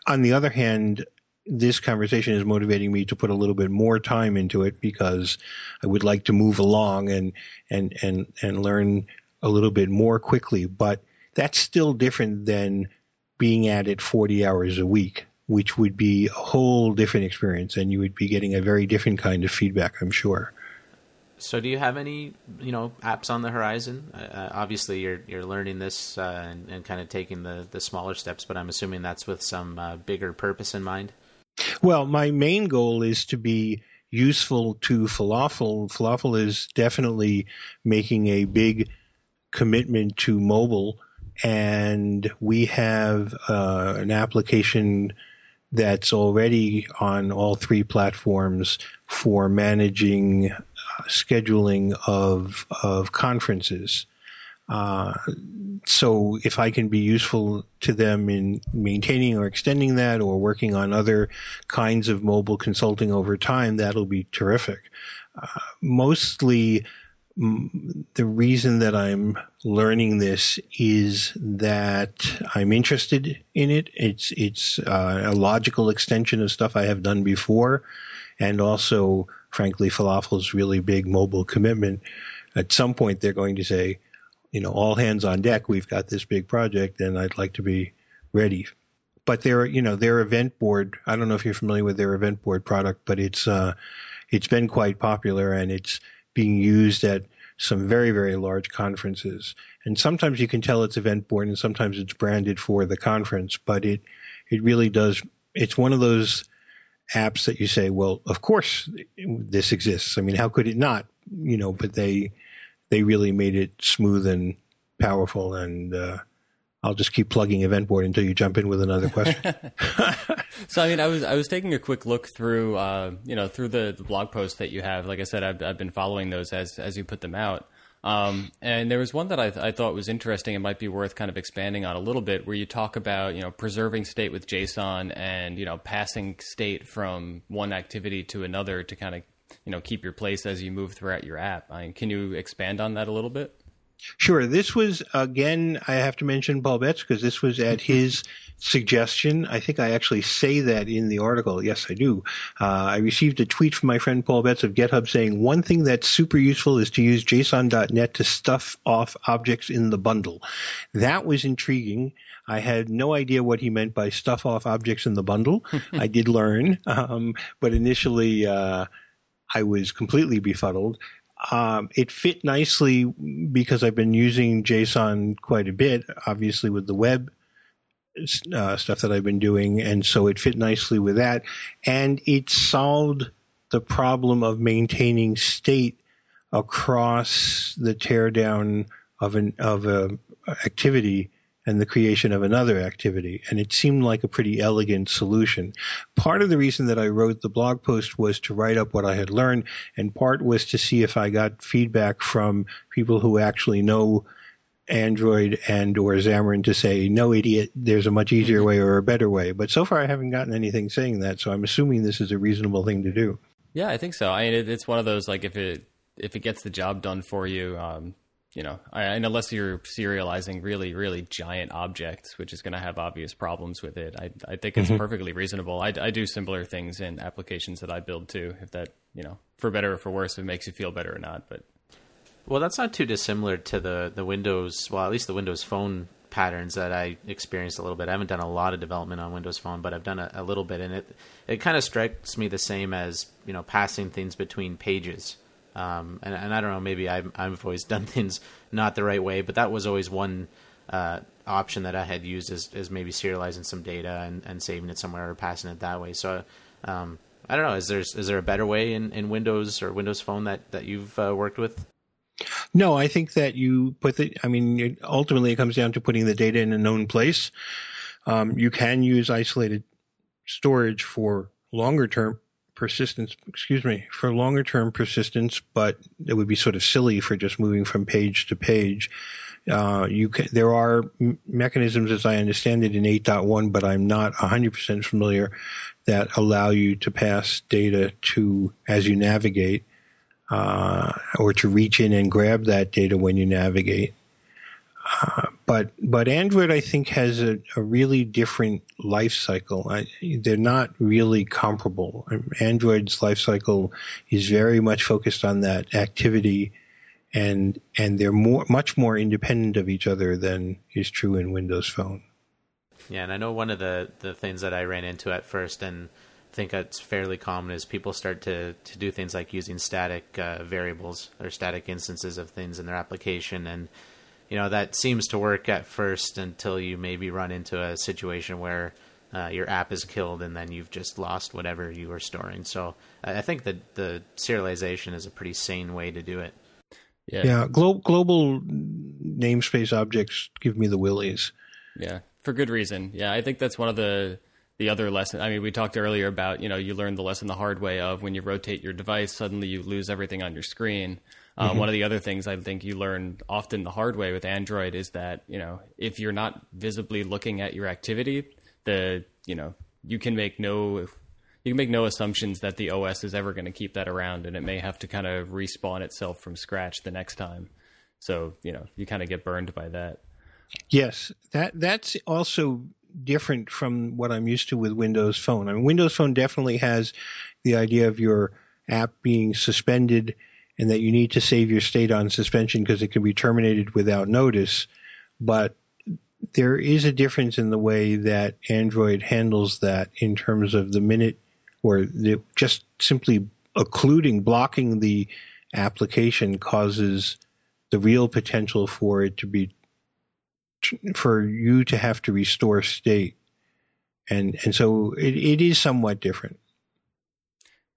on the other hand, this conversation is motivating me to put a little bit more time into it because I would like to move along and and and and learn a little bit more quickly. But that's still different than being at it 40 hours a week, which would be a whole different experience, and you would be getting a very different kind of feedback, I'm sure. So, do you have any, you know, apps on the horizon? Uh, obviously, you're you're learning this uh, and, and, kind of taking the the smaller steps, but I'm assuming that's with some uh, bigger purpose in mind. Well, my main goal is to be useful to Falafel. Falafel is definitely making a big commitment to mobile, and we have uh, an application that's already on all three platforms for managing uh, scheduling of of conferences. Uh, so if I can be useful to them in maintaining or extending that or working on other kinds of mobile consulting over time, that'll be terrific. Uh, mostly, m- the reason that I'm learning this is that I'm interested in it. It's it's uh, a logical extension of stuff I have done before, and also, frankly, Falafel's really big mobile commitment. At some point, they're going to say, you know, all hands on deck. We've got this big project, and I'd like to be ready. But their, you know, their EventBoard. I don't know if you're familiar with their EventBoard product, but it's uh, it's been quite popular, and it's being used at some very very large conferences. And sometimes you can tell it's event board, and sometimes it's branded for the conference. But it it really does. It's one of those apps that you say, well, of course this exists. I mean, how could it not? You know, but they they really made it smooth and powerful. And uh, I'll just keep plugging EventBoard until you jump in with another question. so I mean, I was I was taking a quick look through uh, you know through the, the blog posts that you have. Like I said, I've, I've been following those as as you put them out. Um, and there was one that I, th- I thought was interesting and might be worth kind of expanding on a little bit, where you talk about you know preserving state with JSON and you know passing state from one activity to another to kind of you know keep your place as you move throughout your app. I mean, can you expand on that a little bit? Sure. This was again. I have to mention Paul Betts because this was at his suggestion. I think I actually say that in the article. Yes, I do. Uh, I received a tweet from my friend Paul Betts of GitHub saying one thing that's super useful is to use JSON.NET to stuff off objects in the bundle. That was intriguing. I had no idea what he meant by stuff off objects in the bundle. I did learn, um, but initially uh, I was completely befuddled. Um, it fit nicely because I've been using JSON quite a bit, obviously with the web uh, stuff that I've been doing, and so it fit nicely with that. And it solved the problem of maintaining state across the teardown of an of a activity and the creation of another activity. And it seemed like a pretty elegant solution. Part of the reason that I wrote the blog post was to write up what I had learned, and part was to see if I got feedback from people who actually know Android and or Xamarin to say, no idiot, there's a much easier way or a better way. But so far I haven't gotten anything saying that, so I'm assuming this is a reasonable thing to do. Yeah, I think so. I mean, it's one of those like if it if it gets the job done for you, um, you know, I, and unless you're serializing really, really giant objects, which is going to have obvious problems with it, I, I think it's mm-hmm. perfectly reasonable. I, I do similar things in applications that I build too. If that, you know, for better or for worse, if it makes you feel better or not. But well, that's not too dissimilar to the the Windows, well, at least the Windows Phone patterns that I experienced a little bit. I haven't done a lot of development on Windows Phone, but I've done a, a little bit, and it it kind of strikes me the same as you know passing things between pages. Um, and, and, I don't know, maybe I've, I've always done things not the right way, but that was always one uh, option that I had used is, maybe serializing some data and, and saving it somewhere or passing it that way. So um, I don't know. Is there is there a better way in, in Windows or Windows Phone that that you've uh, worked with? No, I think that you put the. I mean, it, ultimately, it comes down to putting the data in a known place. Um, you can use isolated storage for longer term persistence. Excuse me, for longer term persistence, but it would be sort of silly for just moving from page to page. Uh, you can, there are mechanisms, as I understand it, in 8.1, but I'm not 100% familiar that allow you to pass data to as you navigate uh, or to reach in and grab that data when you navigate. Uh, but but Android, I think, has a, a really different life cycle. I, they're not really comparable. Android's life cycle is very much focused on that activity, and and they're more much more independent of each other than is true in Windows Phone. Yeah, and I know one of the the things that I ran into at first, and think that's fairly common is people start to, to do things like using static uh, variables or static instances of things in their application and you know that seems to work at first until you maybe run into a situation where uh, your app is killed and then you've just lost whatever you were storing so i think that the serialization is a pretty sane way to do it yeah yeah Glo- global namespace objects give me the willies yeah for good reason yeah i think that's one of the the other lesson. I mean, we talked earlier about you know you learn the lesson the hard way of when you rotate your device, suddenly you lose everything on your screen. Uh, mm-hmm. One of the other things I think you learn often the hard way with Android is that you know if you're not visibly looking at your activity, the you know you can make no you can make no assumptions that the OS is ever going to keep that around, and it may have to kind of respawn itself from scratch the next time. So you know you kind of get burned by that. Yes, that that's also different from what I'm used to with Windows Phone. I mean, Windows Phone definitely has the idea of your app being suspended and that you need to save your state on suspension because it can be terminated without notice. But there is a difference in the way that Android handles that in terms of the minute or the, just simply occluding, blocking the application causes the real potential for it to be for you to have to restore state, and and so it, it is somewhat different.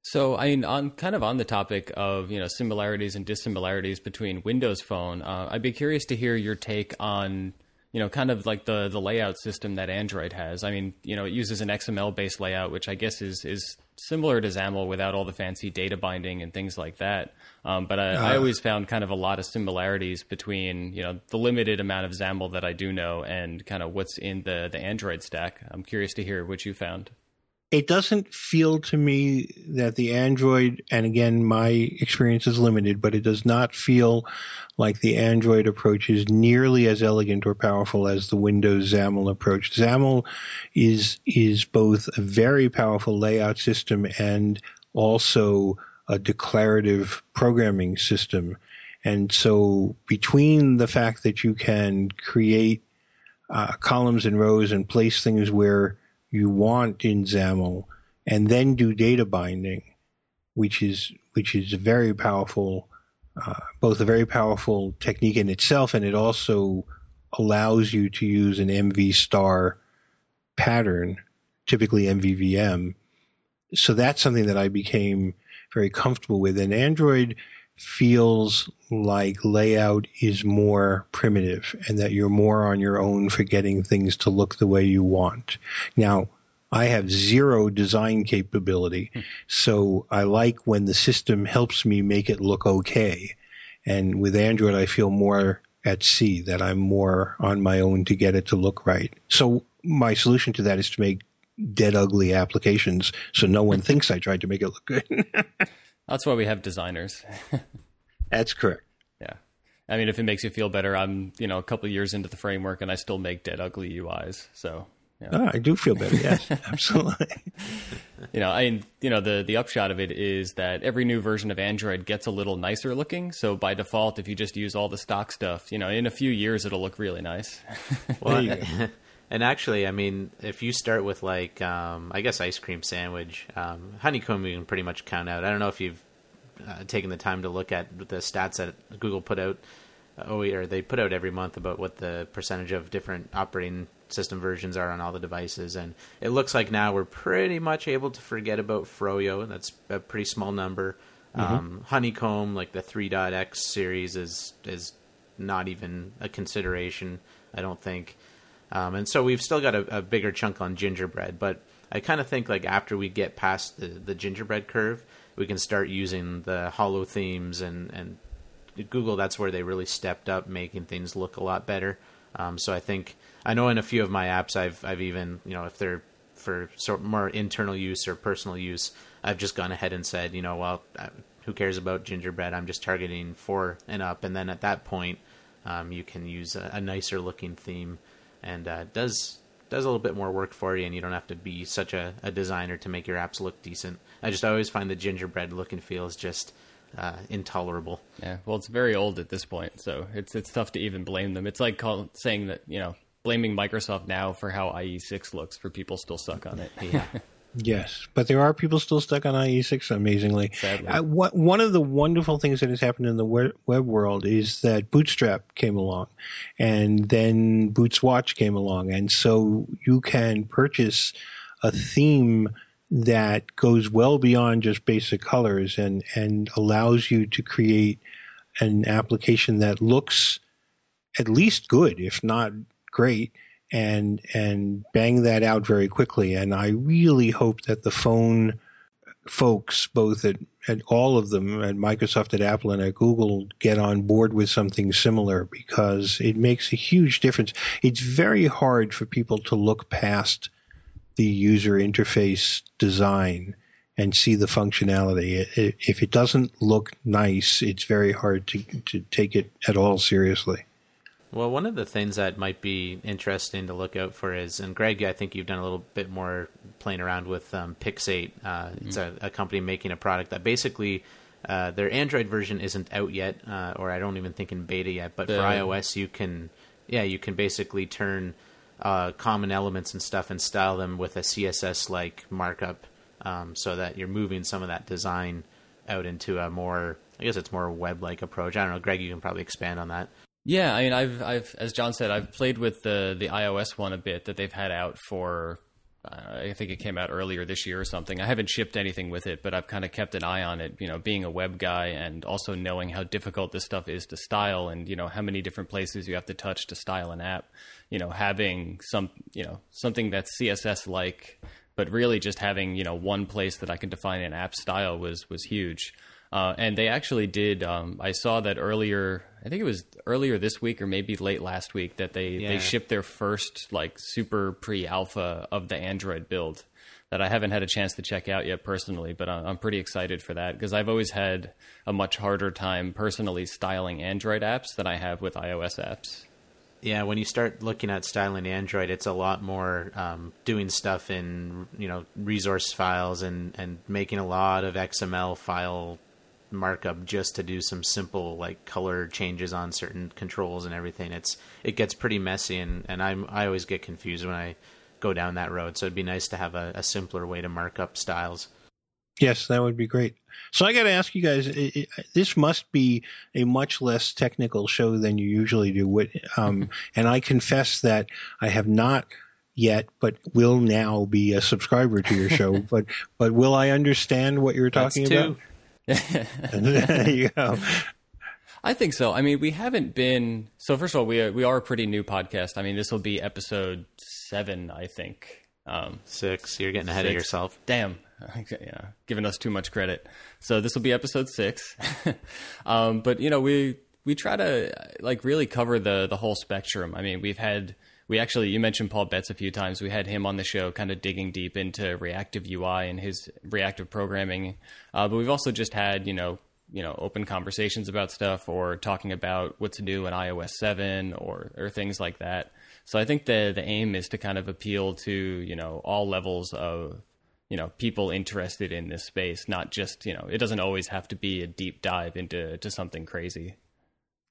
So, I mean, on kind of on the topic of you know similarities and dissimilarities between Windows Phone, uh, I'd be curious to hear your take on you know kind of like the the layout system that Android has. I mean, you know, it uses an XML based layout, which I guess is is similar to XAML without all the fancy data binding and things like that. Um, but I, uh, I, always found kind of a lot of similarities between you know the limited amount of XAML that I do know and kind of what's in the the Android stack. I'm curious to hear what you found it doesn't feel to me that the Android, and again, my experience is limited, but it does not feel like the Android approach is nearly as elegant or powerful as the Windows XAML approach. XAML is is both a very powerful layout system and also a declarative programming system. And so between the fact that you can create uh, columns and rows and place things where you want in XAML and then do data binding, which is which is very powerful, uh, both a very powerful technique in itself, and it also allows you to use an MV star pattern, typically MVVM. So that's something that I became very comfortable with. And Android feels like layout is more primitive and that you're more on your own for getting things to look the way you want. Now, I have zero design capability, so I like when the system helps me make it look okay. And with Android, I feel more at sea that I'm more on my own to get it to look right. So my solution to that is to make dead ugly applications so no one thinks I tried to make it look good. That's why we have designers. That's correct. Yeah. I mean, if it makes you feel better, I'm, you know, a couple years into the framework and I still make dead ugly UIs. So, yeah. Oh, I do feel better. Yes, absolutely. you know, I, mean, you know, the, the upshot of it is that every new version of Android gets a little nicer looking. So by default, if you just use all the stock stuff, you know, in a few years, it'll look really nice. well, and actually, I mean, if you start with like, um, I guess ice cream sandwich, um, honeycomb, you can pretty much count out. I don't know if you've uh, taken the time to look at the stats that Google put out. Oh, or they put out every month about what the percentage of different operating system versions are on all the devices, and it looks like now we're pretty much able to forget about Froyo. and That's a pretty small number. Mm-hmm. Um, Honeycomb, like the 3.x series, is is not even a consideration. I don't think. Um, and so we've still got a, a, bigger chunk on gingerbread, but I kind of think like after we get past the, the gingerbread curve, we can start using the Holo themes and, and Google. That's where they really stepped up, making things look a lot better. Um, so I think I know in a few of my apps, I've I've even you know if they're for sort more internal use or personal use, I've just gone ahead and said you know well who cares about gingerbread? I'm just targeting four and up, and then at that point, um, you can use a, a nicer looking theme and uh, does does a little bit more work for you, and you don't have to be such a, a designer to make your apps look decent. I just always find the gingerbread look and feel is just uh, intolerable. Yeah, well, it's very old at this point, so it's it's tough to even blame them. It's like call, saying that you know blaming Microsoft now for how IE6 looks for people still stuck on it. yeah. Yes, but there are people still stuck on IE6, amazingly. Uh, what, one of the wonderful things that has happened in the web, web world is that Bootstrap came along, and then Bootswatch came along, and so you can purchase a theme that goes well beyond just basic colors and, and allows you to create an application that looks at least good, if not great, and and bang that out very quickly. And I really hope that the phone folks, both at, at all of them, at Microsoft, at Apple, and at Google, get on board with something similar because it makes a huge difference. It's very hard for people to look past the user interface design and see the functionality. If it doesn't look nice, it's very hard to, to take it at all seriously. Well, one of the things that might be interesting to look out for is, and Greg, I think you've done a little bit more playing around with um, Pixate. Uh, mm-hmm. It's a, a, company making a product that basically uh, their Android version isn't out yet, uh, or I don't even think in beta yet. But the, for iOS, you can, yeah, you can basically turn uh, common elements and stuff and style them with a CSS like markup, um, so that you're moving some of that design out into a more, I guess it's more web like approach. I don't know, Greg, you can probably expand on that. Yeah, I mean, I've, I've, as John said, I've played with the the iOS one a bit that they've had out for. Uh, I think it came out earlier this year or something. I haven't shipped anything with it, but I've kind of kept an eye on it. You know, being a web guy and also knowing how difficult this stuff is to style, and you know how many different places you have to touch to style an app. You know, having some, you know, something that's CSS like but really just having you know one place that I can define an app style was was huge. Uh, and they actually did. Um, I saw that earlier. I think it was earlier this week or maybe late last week that they Yeah. they shipped their first like super pre-alpha of the Android build that I haven't had a chance to check out yet personally, but I'm I'm pretty excited for that because I've always had a much harder time personally styling Android apps than I have with iOS apps. Yeah, when you start looking at styling Android, it's a lot more um, doing stuff in you know resource files and and making a lot of XML file markup just to do some simple like color changes on certain controls and everything. It's it gets pretty messy, and and I'm I always get confused when I go down that road. So it'd be nice to have a, a simpler way to mark up styles. Yes, that would be great. So I got to ask you guys. It, it, this must be a much less technical show than you usually do. What, um, and I confess that I have not yet, but will now be a subscriber to your show. but but will I understand what you're talking about? there you go. I think so. I mean, we haven't been so. First of all, we are, we are a pretty new podcast. I mean, this will be episode seven, I think. Um, Six. You're getting ahead of yourself. Damn, yeah, giving us too much credit. So this will be episode six. um, but you know, we we try to like really cover the the whole spectrum. I mean, we've had we actually you mentioned Paul Betts a few times. We had him on the show, kind of digging deep into ReactiveUI and his reactive programming. Uh, but we've also just had you know you know open conversations about stuff or talking about what to do in iOS seven or or things like that. So I think the the aim is to kind of appeal to you know all levels of you know people interested in this space, not just you know it doesn't always have to be a deep dive into to something crazy.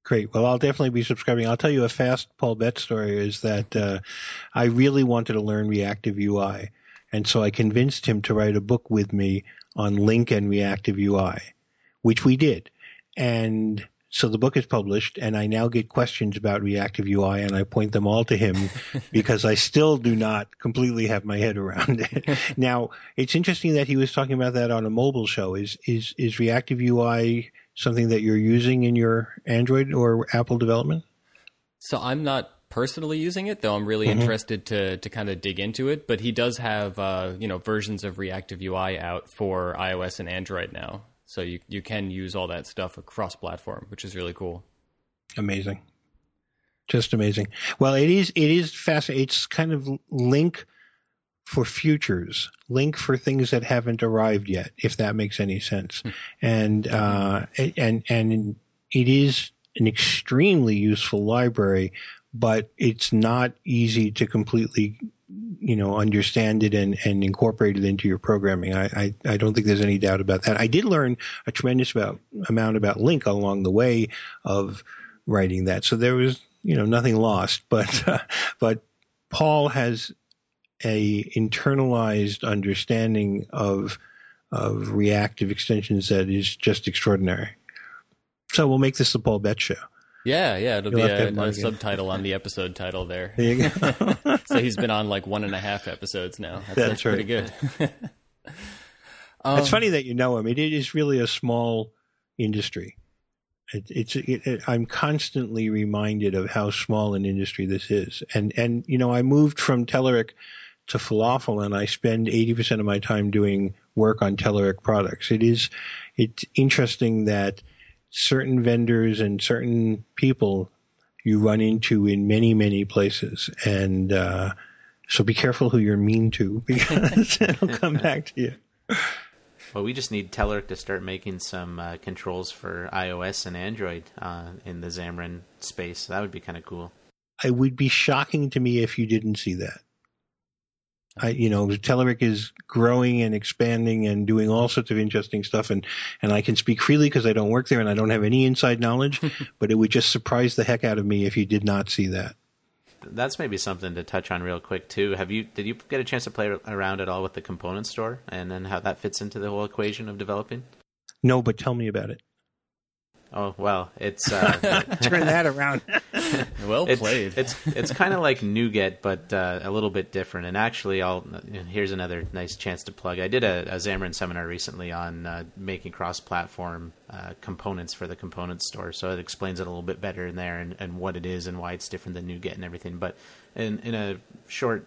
Great. Well, I'll definitely be subscribing. I'll tell you a fast Paul Betts story is that uh, I really wanted to learn ReactiveUI. And so I convinced him to write a book with me on LINQ and ReactiveUI, which we did. And so the book is published and I now get questions about ReactiveUI and I point them all to him because I still do not completely have my head around it. now, it's interesting that he was talking about that on a mobile show. Is, is, is ReactiveUI something that you're using in your Android or Apple development? So I'm not personally using it, though I'm really Mm-hmm. interested to to kind of dig into it. But he does have uh, you know versions of ReactiveUI out for iOS and Android now, so you you can use all that stuff across platform, which is really cool. Amazing. Just amazing. Well, it is it is fascinating. It's kind of LINQ for futures, LINQ for things that haven't arrived yet, if that makes any sense. and uh, and and it is an extremely useful library, but it's not easy to completely you know understand it and, and incorporate it into your programming. I, I, I don't think there's any doubt about that. I did learn a tremendous about, amount about LINQ along the way of writing that, so there was you know nothing lost. But uh, but Paul has a internalized understanding of of reactive extensions that is just extraordinary. So we'll make this the Paul Betts show. Yeah, yeah, it'll You'll be a, a subtitle on the episode title there. There you go. so he's been on like one and a half episodes now. That's, That's that's pretty good. Um, it's funny that you know him. It is really a small industry. It, it's it, it, I'm constantly reminded of how small an industry this is, and and you know I moved from Telerik to Falafel, and I spend 80% of my time doing work on Telerik products. It is it's interesting that certain vendors and certain people you run into in many many places, and uh, so be careful who you're mean to because it'll come back to you. Well, we just need Telerik to start making some uh, controls for iOS and Android uh, in the Xamarin space. That would be kind of cool. it would be shocking to me if you didn't see that. I, you know, Telerik is growing and expanding and doing all sorts of interesting stuff, and and I can speak freely because I don't work there and I don't have any inside knowledge. but it would just surprise the heck out of me if you did not see that. That's maybe something to touch on real quick too. Have you did you get a chance to play around at all with the component store and then how that fits into the whole equation of developing? No, but tell me about it. Oh well, it's uh, Turn that around. well it's, played. It's it's kind of like NuGet, but uh, a little bit different. And actually, I'll here's another nice chance to plug. I did a, a Xamarin seminar recently on uh, making cross-platform uh, components for the component store, so it explains it a little bit better in there and, and what it is and why it's different than NuGet and everything. But in in a short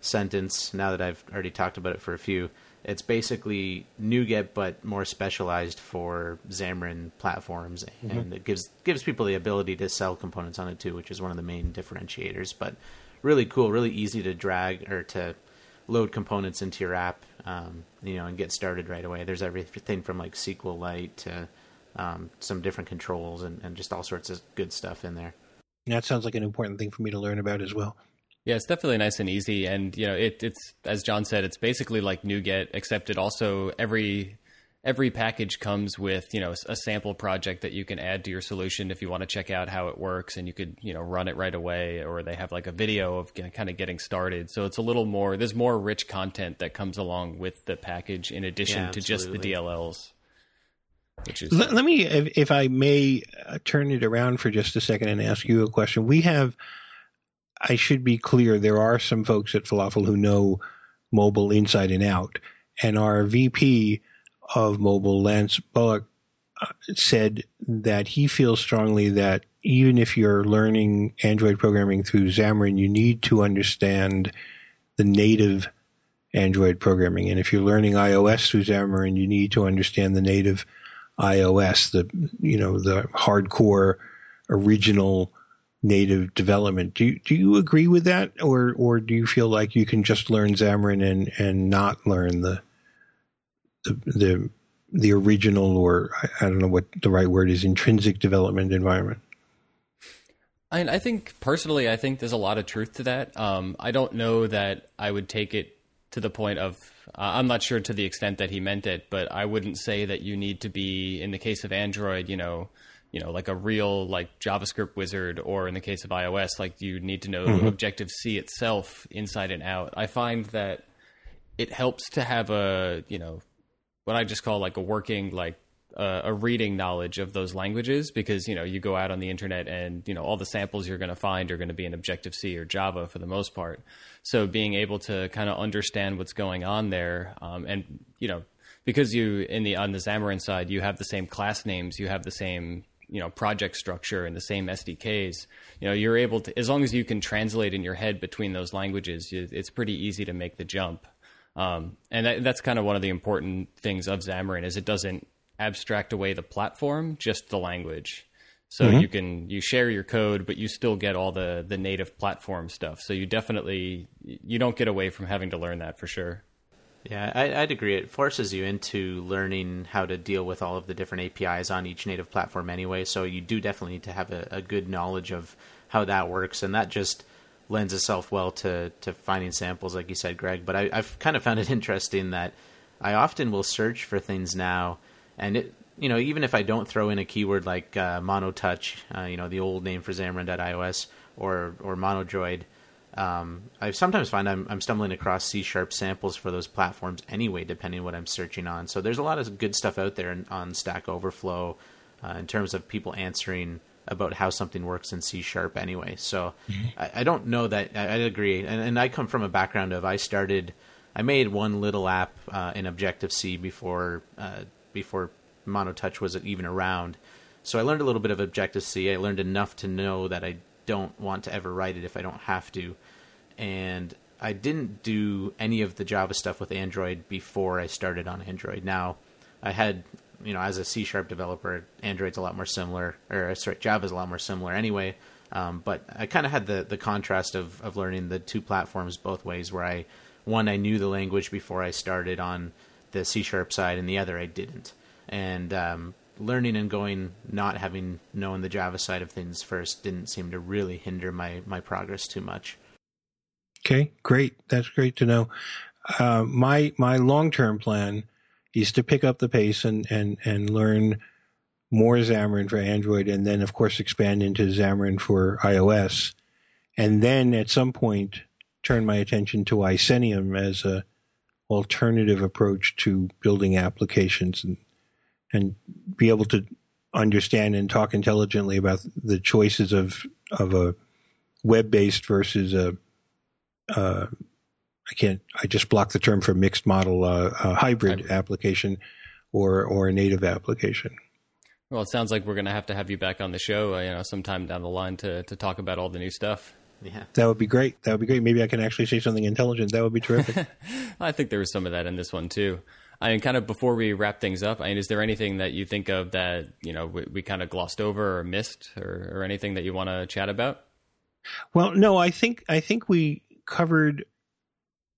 sentence. Now that I've already talked about it for a few, it's basically NuGet but more specialized for Xamarin platforms, mm-hmm. and it gives gives people the ability to sell components on it too, which is one of the main differentiators. But really cool, really easy to drag or to load components into your app, um, you know, and get started right away. There's everything from like SQLite to um, some different controls and, and just all sorts of good stuff in there. That sounds like an important thing for me to learn about as well. Yeah, it's definitely nice and easy, and you know, it, it's as John said, it's basically like NuGet, except it also every every package comes with you know a sample project that you can add to your solution if you want to check out how it works, and you could you know run it right away, or they have like a video of kind of getting started. So it's a little more. There's more rich content that comes along with the package in addition yeah, to just the DLLs. Which is let, let me, if, if, I may, uh, turn it around for just a second and ask you a question. We have I should be clear, there are some folks at Falafel who know mobile inside and out. And our VP of mobile, Lance Bullock, uh, said that he feels strongly that even if you're learning Android programming through Xamarin, you need to understand the native Android programming. And if you're learning iOS through Xamarin, you need to understand the native iOS, the you know the hardcore original native development. Do you, do you agree with that, or or do you feel like you can just learn Xamarin and and not learn the the the, the original, or I, I don't know what the right word is, intrinsic development environment? I, I think personally, I think there's a lot of truth to that. Um, I don't know that I would take it to the point of uh, I'm not sure to the extent that he meant it, but I wouldn't say that you need to be in the case of Android, you know, you know, like a real like JavaScript wizard, or in the case of iOS, like you need to know mm-hmm. Objective C itself inside and out. I find that it helps to have a you know what I just call like a working like uh, a reading knowledge of those languages because you know you go out on the internet and you know all the samples you're going to find are going to be in Objective C or Java for the most part. So being able to kind of understand what's going on there um, and you know because you in the on the Xamarin side you have the same class names, you have the same you know project structure and the same SDKs, you know you're able to as long as you can translate in your head between those languages, it's pretty easy to make the jump. Um, and that, that's kind of one of the important things of Xamarin is it doesn't abstract away the platform, just the language. So mm-hmm. you can you share your code, but you still get all the the native platform stuff. So you definitely you don't get away from having to learn that for sure. Yeah, I, would agree. It forces you into learning how to deal with all of the different APIs on each native platform anyway. So you do definitely need to have a, a good knowledge of how that works, and that just lends itself well to to finding samples, like you said, Greg. But I, have kind of found it interesting that I often will search for things now, and it you know even if I don't throw in a keyword like uh, MonoTouch, uh, you know the old name for Xamarin.iOS or or MonoDroid um, I sometimes find I'm, I'm stumbling across C sharp samples for those platforms anyway, depending on what I'm searching on. So there's a lot of good stuff out there in, on Stack Overflow uh, in terms of people answering about how something works in C sharp anyway. So mm-hmm. I, I, don't know that I, I agree. And, and, I come from a background of I started, I made one little app uh, in Objective C before uh, before MonoTouch was even around. So I learned a little bit of Objective C. I learned enough to know that I don't want to ever write it if I don't have to and I didn't do any of the Java stuff with Android before I started on Android. Now, I had, you know, as a C sharp developer, Android's a lot more similar, or sorry, Java's a lot more similar anyway. Um, but I kind of had the, the contrast of, of learning the two platforms both ways, where I, one, I knew the language before I started on the C sharp side, and the other I didn't. And um, learning and going, not having known the Java side of things first, didn't seem to really hinder my, my progress too much. Okay, great. That's great to know. Uh, my my long term plan is to pick up the pace and and and learn more Xamarin for Android, and then of course expand into Xamarin for iOS, and then at some point turn my attention to Icenium as a alternative approach to building applications and and be able to understand and talk intelligently about the choices of of a web based versus a uh, I can't. I just blocked the term for mixed model uh, hybrid, hybrid application or or a native application. Well, it sounds like we're going to have to have you back on the show, uh, you know, sometime down the line to to talk about all the new stuff. Yeah. That would be great. That would be great. Maybe I can actually say something intelligent. That would be terrific. I think there was some of that in this one too. I mean, kind of before we wrap things up, I mean, is there anything that you think of that you know we, we kind of glossed over or missed, or, or anything that you want to chat about? Well, no, I think I think we covered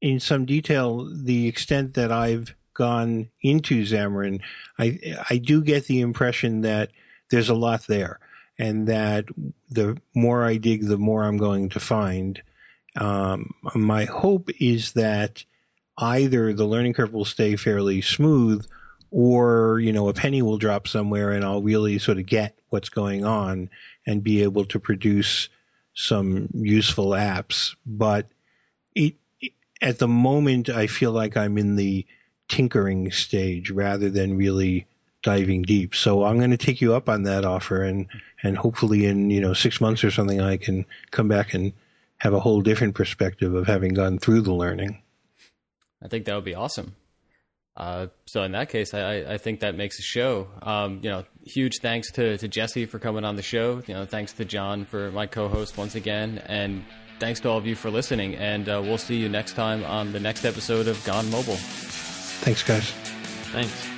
in some detail the extent that I've gone into Xamarin. I I do get the impression that there's a lot there, and that the more I dig, the more I'm going to find. Um, my hope is that either the learning curve will stay fairly smooth, or you know a penny will drop somewhere, and I'll really sort of get what's going on and be able to produce some useful apps. But it, at the moment, I feel like I'm in the tinkering stage rather than really diving deep. So I'm going to take you up on that offer, and and hopefully in you know six months or something, I can come back and have a whole different perspective of having gone through the learning. I think that would be awesome. Uh, so in that case, I, I think that makes a show. Um, you know, huge thanks to, to Jesse for coming on the show. You know, thanks to John for my co-host once again, and thanks to all of you for listening. And uh, we'll see you next time on the next episode of Gone Mobile. Thanks, guys. Thanks.